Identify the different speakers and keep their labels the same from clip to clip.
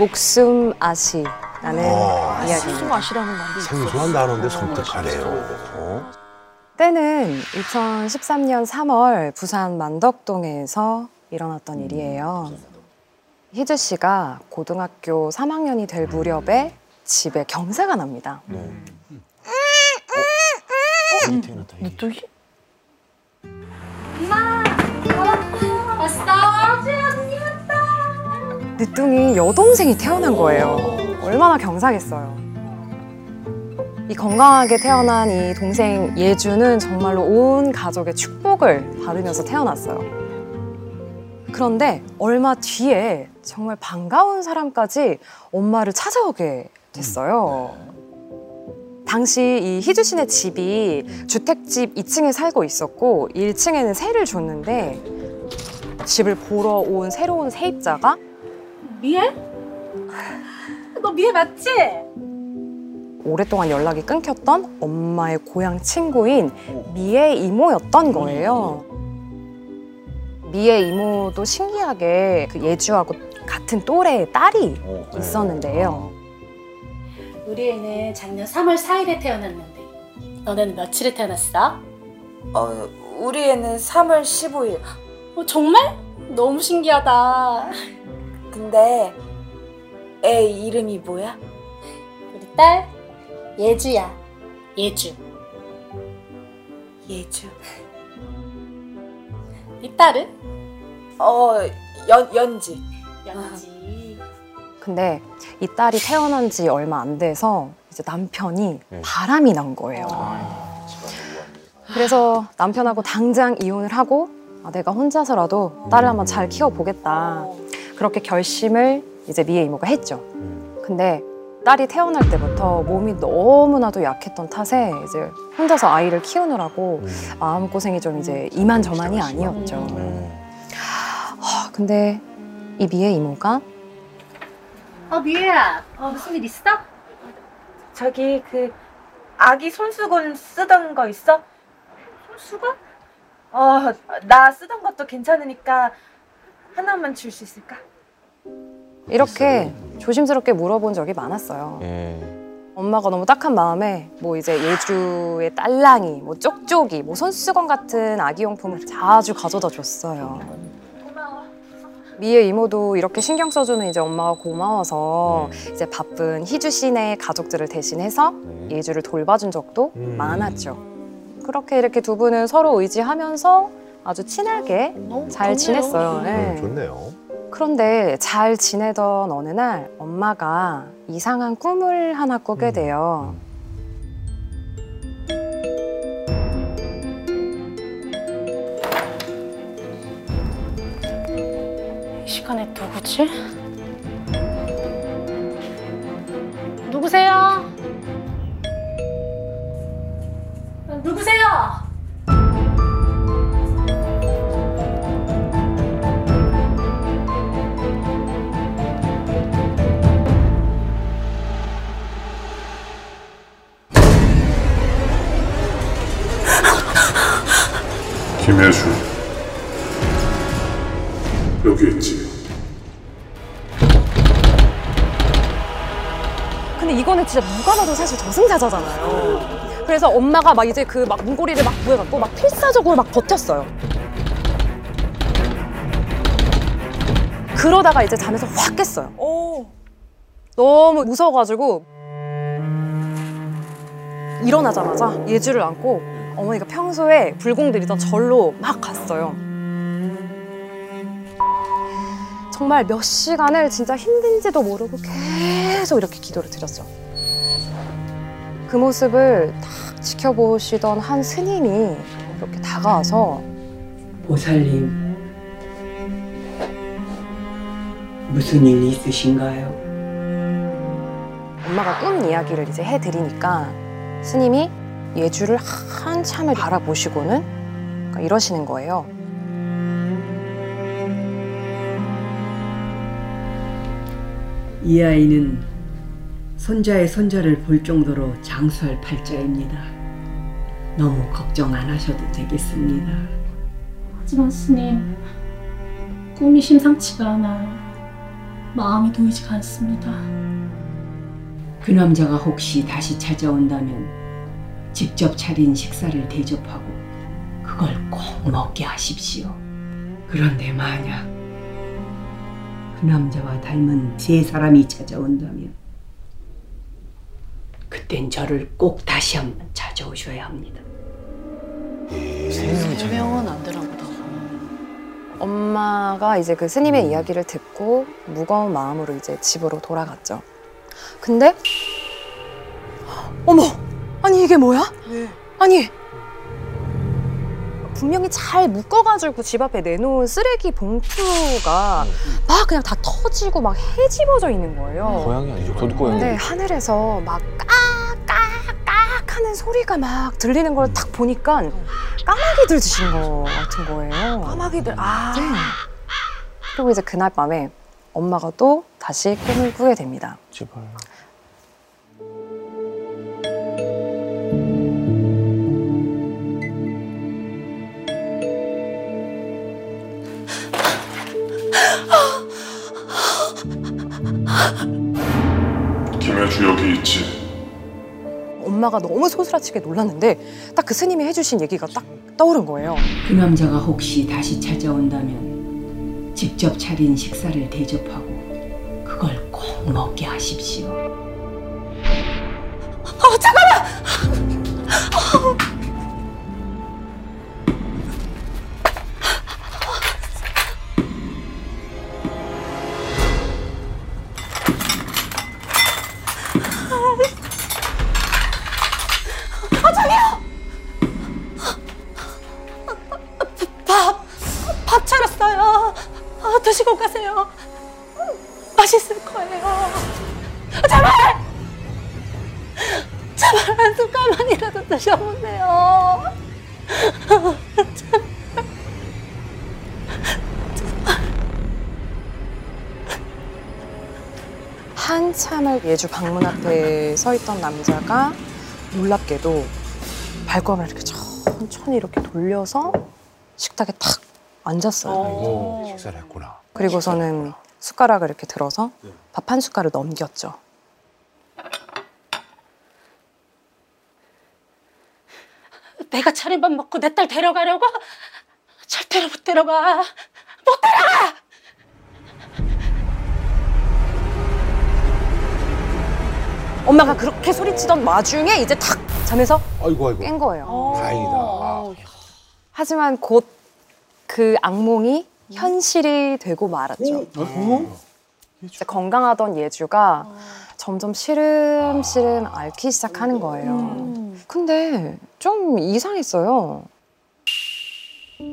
Speaker 1: 목숨 아시라는
Speaker 2: 아,
Speaker 1: 이야기입니다.
Speaker 3: 맛이라는 말이 있어.
Speaker 2: 생소한 단어인데 섬뜩하네요. 어?
Speaker 1: 때는 2013년 3월 부산 만덕동에서 일어났던 일이에요. 희주 씨가 고등학교 3학년이 될 무렵에 집에 경사가 납니다.
Speaker 2: 네.
Speaker 3: 누뚜기?
Speaker 1: 늦둥이 여동생이 태어난 거예요. 얼마나 경사겠어요. 이 건강하게 태어난 이 동생 예주는 정말로 온 가족의 축복을 받으면서 태어났어요. 그런데 얼마 뒤에 정말 반가운 사람까지 엄마를 찾아오게 됐어요. 당시 이 희주 씨네 집이 주택집 2층에 살고 있었고 1층에는 세를 줬는데 집을 보러 온 새로운 세입자가
Speaker 4: 미애? 너 미애 맞지?
Speaker 1: 오랫동안 연락이 끊겼던 엄마의 고향 친구인 미애 이모였던 거예요. 미애 이모도 신기하게 그 예주하고 같은 또래의 딸이 있었는데요.
Speaker 4: 우리 애는 작년 3월 4일에 태어났는데 너네는 며칠에 태어났어?
Speaker 5: 어, 우리 애는 3월 15일.
Speaker 4: 어, 정말? 너무 신기하다.
Speaker 5: 근데 애 이름이 뭐야?
Speaker 4: 우리 딸 예주야. 예주.
Speaker 5: 예주.
Speaker 4: 이 딸은
Speaker 5: 어, 연, 연지.
Speaker 4: 연지.
Speaker 1: 근데 이 딸이 태어난 지 얼마 안 돼서 이제 남편이
Speaker 2: 네.
Speaker 1: 바람이 난 거예요. 그래서 남편하고 당장 이혼을 하고 아, 내가 혼자서라도 딸을 한번 잘 키워보겠다. 그렇게 결심을 이제 미애 이모가 했죠. 근데 딸이 태어날 때부터 몸이 너무나도 약했던 탓에 이제 혼자서 아이를 키우느라고 마음고생이 좀 이제 이만저만이 아니었죠. 아, 근데 이 미애 이모가
Speaker 4: 어 미애야. 어 무슨 일 있어?
Speaker 5: 저기 그 아기 손수건 쓰던 거 있어?
Speaker 4: 수건?
Speaker 5: 어, 나 쓰던 것도 괜찮으니까 하나만 줄 수 있을까?
Speaker 1: 이렇게 조심스럽게 물어본 적이 많았어요. 엄마가 너무 딱한 마음에 뭐 이제 예주의 딸랑이, 뭐 쪽쪽이, 뭐 손수건 같은 아기 용품을 자주 가져다 줬어요. 미애 이모도 이렇게 신경 써주는 이제 엄마가 고마워서 이제 바쁜 희주 씨네 가족들을 대신해서 예주를 돌봐준 적도
Speaker 2: 음.
Speaker 1: 많았죠. 그렇게 이렇게 두 분은 서로 의지하면서 아주 친하게 잘 지냈어요. 네.
Speaker 2: 좋네요.
Speaker 1: 그런데 잘 지내던 어느 날 엄마가 이상한 꿈을 하나 꾸게 돼요.
Speaker 4: 이 시간에 누구지? 누구세요? 누구세요?
Speaker 6: 김혜수 여기 있지
Speaker 1: 근데 이거는 진짜 누가 봐도 사실 저승사자잖아요. 그래서 엄마가 막 이제 그 막 문고리를 막 구해갖고 막 필사적으로 막 버텼어요. 그러다가 이제 잠에서 확 깼어요. 너무 무서워가지고 일어나자마자 예주를 안고 어머니가 평소에 불공들이던 절로 막 갔어요. 정말 몇 시간을 진짜 힘든지도 모르고 계속 이렇게 기도를 드렸죠. 그 모습을 딱 지켜보시던 한 스님이 이렇게 다가와서
Speaker 7: 보살님, 무슨 일 있으신가요?
Speaker 1: 엄마가 꿈 이야기를 이제 해드리니까 스님이 예주를 한참을 바라보시고는 그러니까 이러시는 거예요.
Speaker 7: 이 아이는 손자의 손자를 볼 정도로 장수할 팔자입니다. 너무 걱정 안 하셔도 되겠습니다.
Speaker 4: 하지만 스님 꿈이 심상치가 않아요. 마음이 놓이지가 않습니다.
Speaker 7: 그 남자가 혹시 다시 찾아온다면 직접 차린 식사를 대접하고 그걸 꼭 먹게 하십시오. 그런데 만약 그 남자와 닮은 세 사람이 찾아온다면 그땐 저를 꼭 다시 한번 찾아오셔야 합니다.
Speaker 3: 세 명은 안 되나 보다.
Speaker 1: 엄마가 이제 그 스님의 이야기를 듣고 무거운 마음으로 이제 집으로 돌아갔죠. 근데 어머, 아니 이게 뭐야? 아니 분명히 잘 묶어가지고 집 앞에 내놓은 쓰레기 봉투가 막 그냥 다 터지고 막 헤집어져 있는 거예요.
Speaker 2: 고양이 아니죠? 도둑고양이.
Speaker 1: 근데 하늘에서 막 까까깍 하는 소리가 막 들리는 걸 딱 보니까 까마귀들 드신 거 같은 거예요.
Speaker 5: 까마귀들 아
Speaker 1: 네. 그리고 이제 그날 밤에 엄마가 또 다시 꿈을 꾸게 됩니다.
Speaker 2: 제발.
Speaker 1: 엄마가 너무 소스라치게 놀랐는데 딱 그 스님이 해주신 얘기가 딱 떠오른 거예요.
Speaker 7: 그 남자가 혹시 다시 찾아온다면 직접 차린 식사를 대접하고 그걸 꼭 먹게 하십시오.
Speaker 4: 밥!
Speaker 1: 한참을 예주 방문 앞에 서 있던 남자가 놀랍게도 발걸음을 이렇게 천천히 이렇게 돌려서 식탁에 탁 앉았어요.
Speaker 2: 아이고, 식사를 했구나.
Speaker 1: 그리고서는 숟가락을 이렇게 들어서 밥 한 숟갈을 넘겼죠.
Speaker 4: 내가 차린 밥 먹고 내 딸 데려가려고? 절대로 못 데려가. 못 데려가!
Speaker 1: 엄마가 그렇게 소리치던 와중에 이제 탁 잠에서
Speaker 2: 아이고, 아이고.
Speaker 1: 깬 거예요.
Speaker 2: 다행이다. 아,
Speaker 1: 하지만 곧 그 악몽이 현실이 되고 말았죠. 이제 건강하던 예주가 점점 시름시름 앓기 시작하는 거예요. 근데 좀 이상했어요.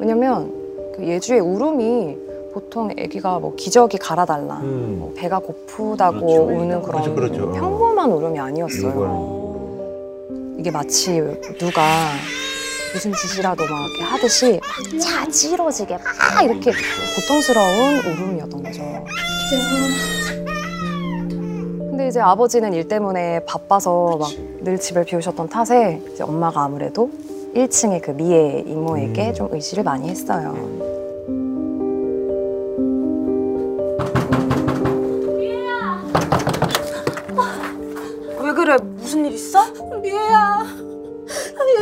Speaker 1: 왜냐면 그 예주의 울음이 보통 아기가 뭐 기저귀 갈아달라,
Speaker 2: 음.
Speaker 1: 뭐 배가 고프다고
Speaker 2: 그렇죠.
Speaker 1: 우는 그런
Speaker 2: 그렇죠, 그렇죠.
Speaker 1: 평범한 울음이 아니었어요.
Speaker 2: 이거는
Speaker 1: 이게 마치 누가 무슨 짓이라도 막 이렇게 하듯이 막 자지러지게 막 이렇게 고통스러운 울음이었던 거죠. 근데 이제 아버지는 일 때문에 바빠서 막 늘 집을 비우셨던 탓에 이제 엄마가 아무래도 1층의 그 미애 이모에게
Speaker 2: 음.
Speaker 1: 좀 의지를 많이 했어요.
Speaker 5: 그래 무슨 일 있어?
Speaker 4: 미애야.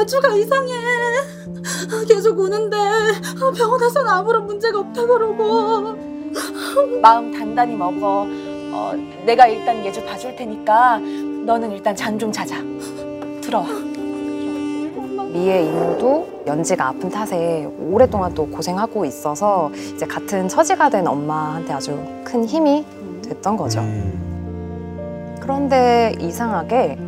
Speaker 4: 예주가 이상해. 계속 우는데 병원에서는 아무런 문제가 없다 그러고.
Speaker 5: 마음 단단히 먹어 어, 내가 일단 예주 봐줄 테니까 너는 일단 잠 좀 자자 들어와
Speaker 1: 미애 이모도 연지가 아픈 탓에 오랫동안 또 고생하고 있어서 이제 같은 처지가 된 엄마한테 아주 큰 힘이 됐던 거죠.
Speaker 2: 음.
Speaker 1: 그런데 이상하게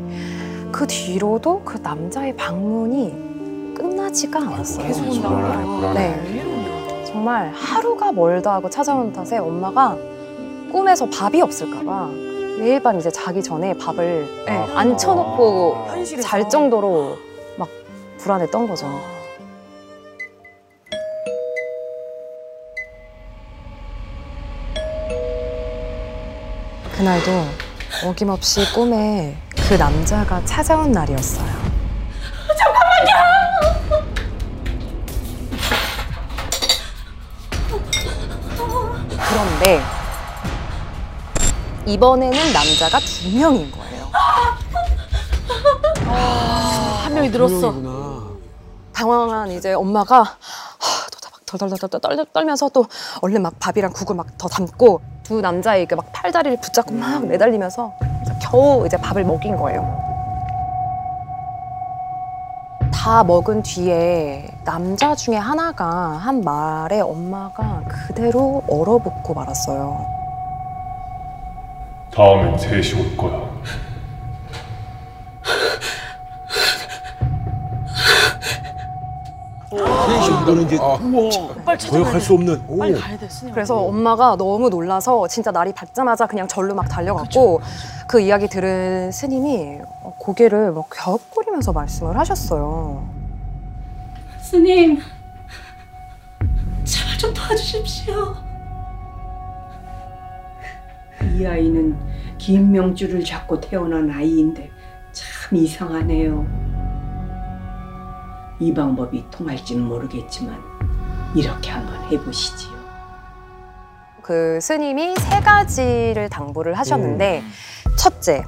Speaker 1: 그 뒤로도 그 남자의 방문이 끝나지가 않았어요.
Speaker 2: 계속 불안해.
Speaker 1: 네. 정말 하루가 멀다 하고 찾아온 탓에 엄마가 꿈에서 밥이 없을까봐 매일 밤 이제 자기 전에 밥을 네,
Speaker 2: 아.
Speaker 1: 앉혀놓고
Speaker 5: 현실에서
Speaker 1: 잘 정도로 막 불안했던 거죠. 그날도 어김없이 꿈에 그 남자가 찾아온 날이었어요. 잠깐만요! 그런데 이번에는 남자가 두 명인 거예요.
Speaker 2: 한 명이 늘었어.
Speaker 1: 당황한 이제 엄마가 덜덜덜덜 떨, 떨면서 또 얼른 막 밥이랑 국을 막 더 담고 두 남자에게 막 팔다리를 붙잡고 막 매달리면서 겨우 이제 밥을 먹인 거예요. 다 먹은 뒤에 남자 중에 하나가 한 말에 엄마가 그대로 얼어붙고 말았어요.
Speaker 6: 다음엔 셋이 올 거야.
Speaker 8: 이거는 이제
Speaker 2: 빨리 찾아가야
Speaker 8: 거역할
Speaker 2: 돼.
Speaker 8: 수 없는. 오.
Speaker 2: 빨리 가야 돼. 스님.
Speaker 1: 그래서 엄마가 너무 놀라서 진짜 날이 밝자마자 그냥 절로 막 달려갔고 그 이야기 들은 스님이 어, 고개를 막 갸웃거리면서 말씀을 하셨어요.
Speaker 4: 스님, 제발 좀 도와주십시오.
Speaker 7: 이 아이는 김명주를 잡고 태어난 아이인데 참 이상하네요. 이 방법이 통할지는 모르겠지만 이렇게 한번 해보시지요.
Speaker 1: 그 스님이 세 가지를 당부를 하셨는데 첫째,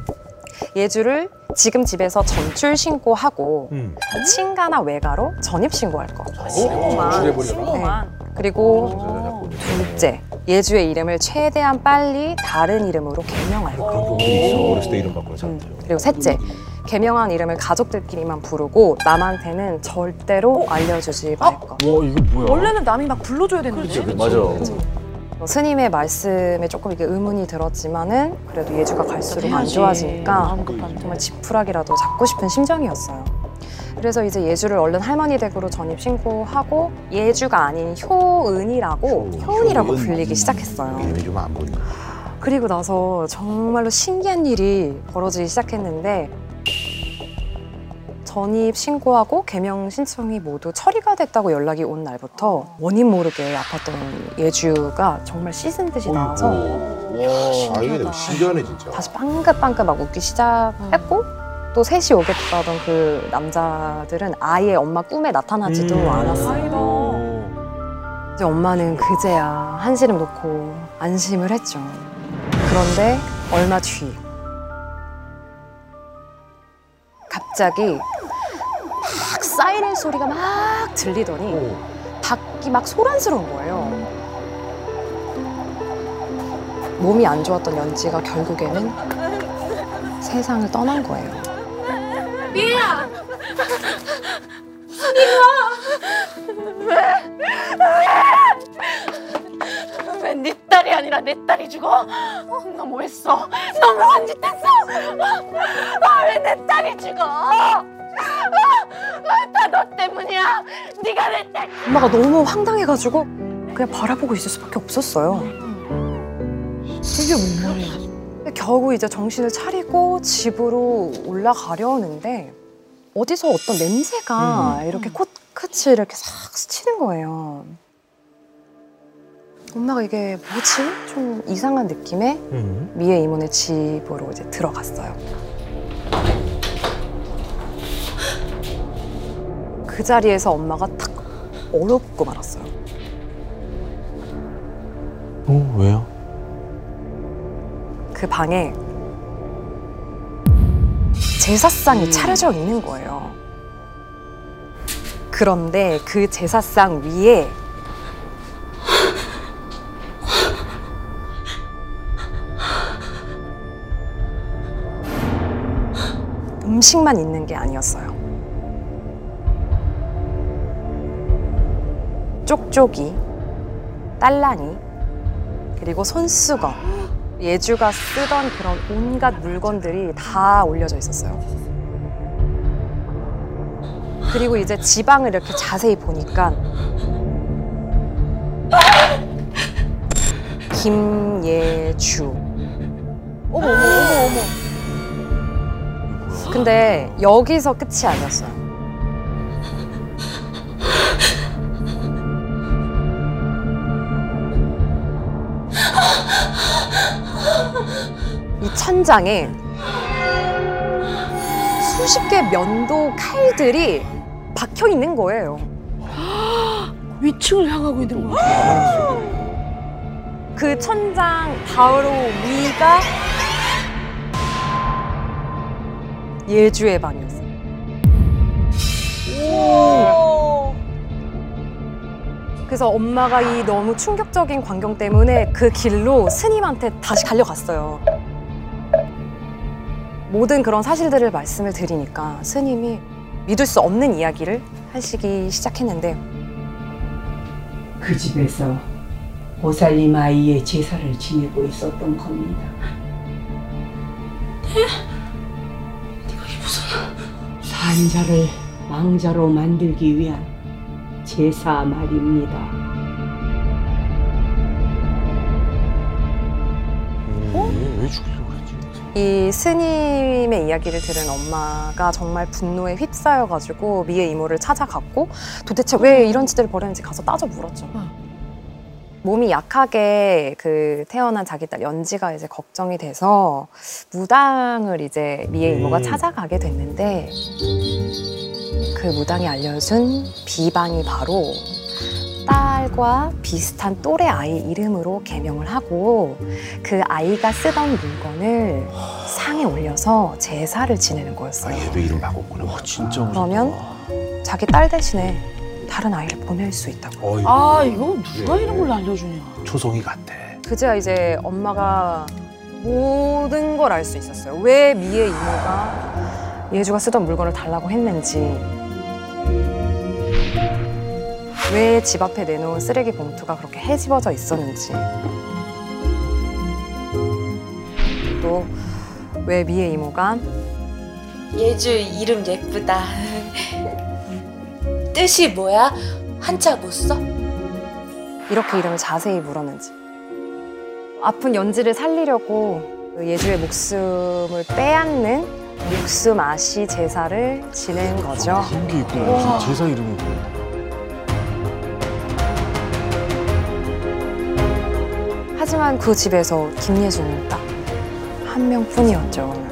Speaker 1: 예주를 지금 집에서 전출 신고하고
Speaker 8: 음.
Speaker 1: 친가나 외가로 전입 신고할 거.
Speaker 8: 출해버려라.
Speaker 2: 신고만.
Speaker 1: 그리고 둘째, 예주의 이름을 최대한 빨리 다른 이름으로 개명할 거.
Speaker 8: 그런 경우도 있어. 어렸을 때 이름 바꾸는 사람들.
Speaker 1: 그리고 셋째, 개명한 이름을 가족들끼리만 부르고 남한테는 절대로 알려주지 말 거.
Speaker 8: 와 이거 뭐야?
Speaker 2: 원래는 남이 막 불러줘야 되는데.
Speaker 8: 맞아.
Speaker 1: 뭐 스님의 말씀에 조금 이게 의문이 들었지만은 그래도 예주가 갈수록 안. 좋아지니까
Speaker 2: 급한데.
Speaker 1: 정말 지푸라기라도 잡고 싶은 심정이었어요. 그래서 이제 예주를 얼른 할머니 댁으로 전입 신고하고 예주가 아닌 효은이라고
Speaker 8: 효은,
Speaker 1: 효은이라고
Speaker 8: 효은.
Speaker 1: 불리기 시작했어요.
Speaker 8: 이름이 좀 안 보니까.
Speaker 1: 그리고 나서 정말로 신기한 일이 벌어지기 시작했는데 전입 신고하고 개명 신청이 모두 처리가 됐다고 연락이 온 날부터 원인 모르게 아팠던 예주가 정말 씻은 듯이 나와서
Speaker 8: 와, 아이네 신기하네 진짜.
Speaker 1: 다시 빵긋빵긋 막 웃기 시작했고 또 셋이 오겠다던 그 남자들은 아예 엄마 꿈에 나타나지도
Speaker 8: 음.
Speaker 1: 않았어요. 이제 엄마는 그제야 한시름 놓고 안심을 했죠. 그런데 얼마 뒤 갑자기 막 사이렌 소리가 막 들리더니 밖이 막 소란스러운 거예요. 몸이 안 좋았던 연지가 결국에는 세상을 떠난 거예요.
Speaker 4: 왜 네 딸이 아니라 내 딸이 죽어? 너 뭐했어? 너 무슨 짓 했어? 왜내 딸이 죽어? 다너 때문이야. 네가 내 딸.
Speaker 1: 엄마가 너무 황당해가지고 그냥 바라보고 있을 수밖에 없었어요.
Speaker 2: 이게 뭔 말이야.
Speaker 1: 겨우 이제 정신을 차리고 집으로 올라가려는데 어디서 어떤 냄새가 이렇게 코끝을 이렇게 싹 스치는 거예요. 엄마가 이게 뭐지? 좀 이상한 느낌에
Speaker 8: 음.
Speaker 1: 미애 이모네 집으로 이제 들어갔어요. 그 자리에서 엄마가 탁 얼었고 말았어요.
Speaker 8: 어 왜요?
Speaker 1: 그 방에 제사상이 차려져 있는 거예요. 그런데 그 제사상 위에 음식만 있는 게 아니었어요. 쪽쪽이, 딸랑이, 그리고 손수건, 예주가 쓰던 그런 온갖 물건들이 다 올려져 있었어요. 그리고 이제 지방을 이렇게 자세히 보니까 김예주. 어머, 어머, 어머, 어머. 근데 여기서 끝이 아니었어요. 이 천장에 수십 개 면도 칼들이 박혀 있는 거예요.
Speaker 2: 위층을 향하고 있는 거야.
Speaker 1: 그 천장 바로 위가 예주의 방이었어요. 그래서 엄마가 이 너무 충격적인 광경 때문에 그 길로 스님한테 다시 달려갔어요. 모든 그런 사실들을 말씀을 드리니까 스님이 믿을 수 없는 이야기를 하시기 시작했는데
Speaker 7: 그 집에서 보살님 아이의 제사를 지내고 있었던 겁니다. 산자를 왕자로 만들기 위한 제사 말입니다.
Speaker 8: 음, 왜 죽이려고 그러지?
Speaker 1: 이 스님의 이야기를 들은 엄마가 정말 분노에 휩싸여가지고 미의 이모를 찾아갔고 도대체 왜 이런 짓을 벌였는지 가서 따져 물었죠. 몸이 약하게 그 태어난 자기 딸 연지가 이제 걱정이 돼서 무당을 이제 미의 이모가
Speaker 8: 음.
Speaker 1: 찾아가게 됐는데 그 무당이 알려준 비방이 바로 딸과 비슷한 또래 아이 이름으로 개명을 하고 그 아이가 쓰던 물건을 상에 올려서 제사를 지내는
Speaker 8: 아,
Speaker 1: 거였어요.
Speaker 8: 얘도 이름 바꿨구나. 와, 진짜
Speaker 1: 그러면 자기 딸 대신에 다른 아이를 보낼 수 있다고.
Speaker 8: 어이,
Speaker 2: 아 이거 누가 이런 걸 알려주냐.
Speaker 8: 초성이 같아.
Speaker 1: 그제야 이제 엄마가 모든 걸 알 수 있었어요. 왜 미의 이모가 예주가 쓰던 물건을 달라고 했는지, 왜 집 앞에 내놓은 쓰레기 봉투가 그렇게 헤집어져 있었는지, 또 왜 미의 이모가
Speaker 5: 예주 이름 예쁘다. 뜻이 뭐야? 한자 못 써?
Speaker 1: 이렇게 이름을 자세히 물었는지. 아픈 연지를 살리려고 그 예주의 목숨을 빼앗는 목숨 아시 제사를 지낸 거죠.
Speaker 3: 그런 게 있구나. 제사 이름이?
Speaker 1: 하지만 그 집에서 김예주는 딱한 명뿐이었죠.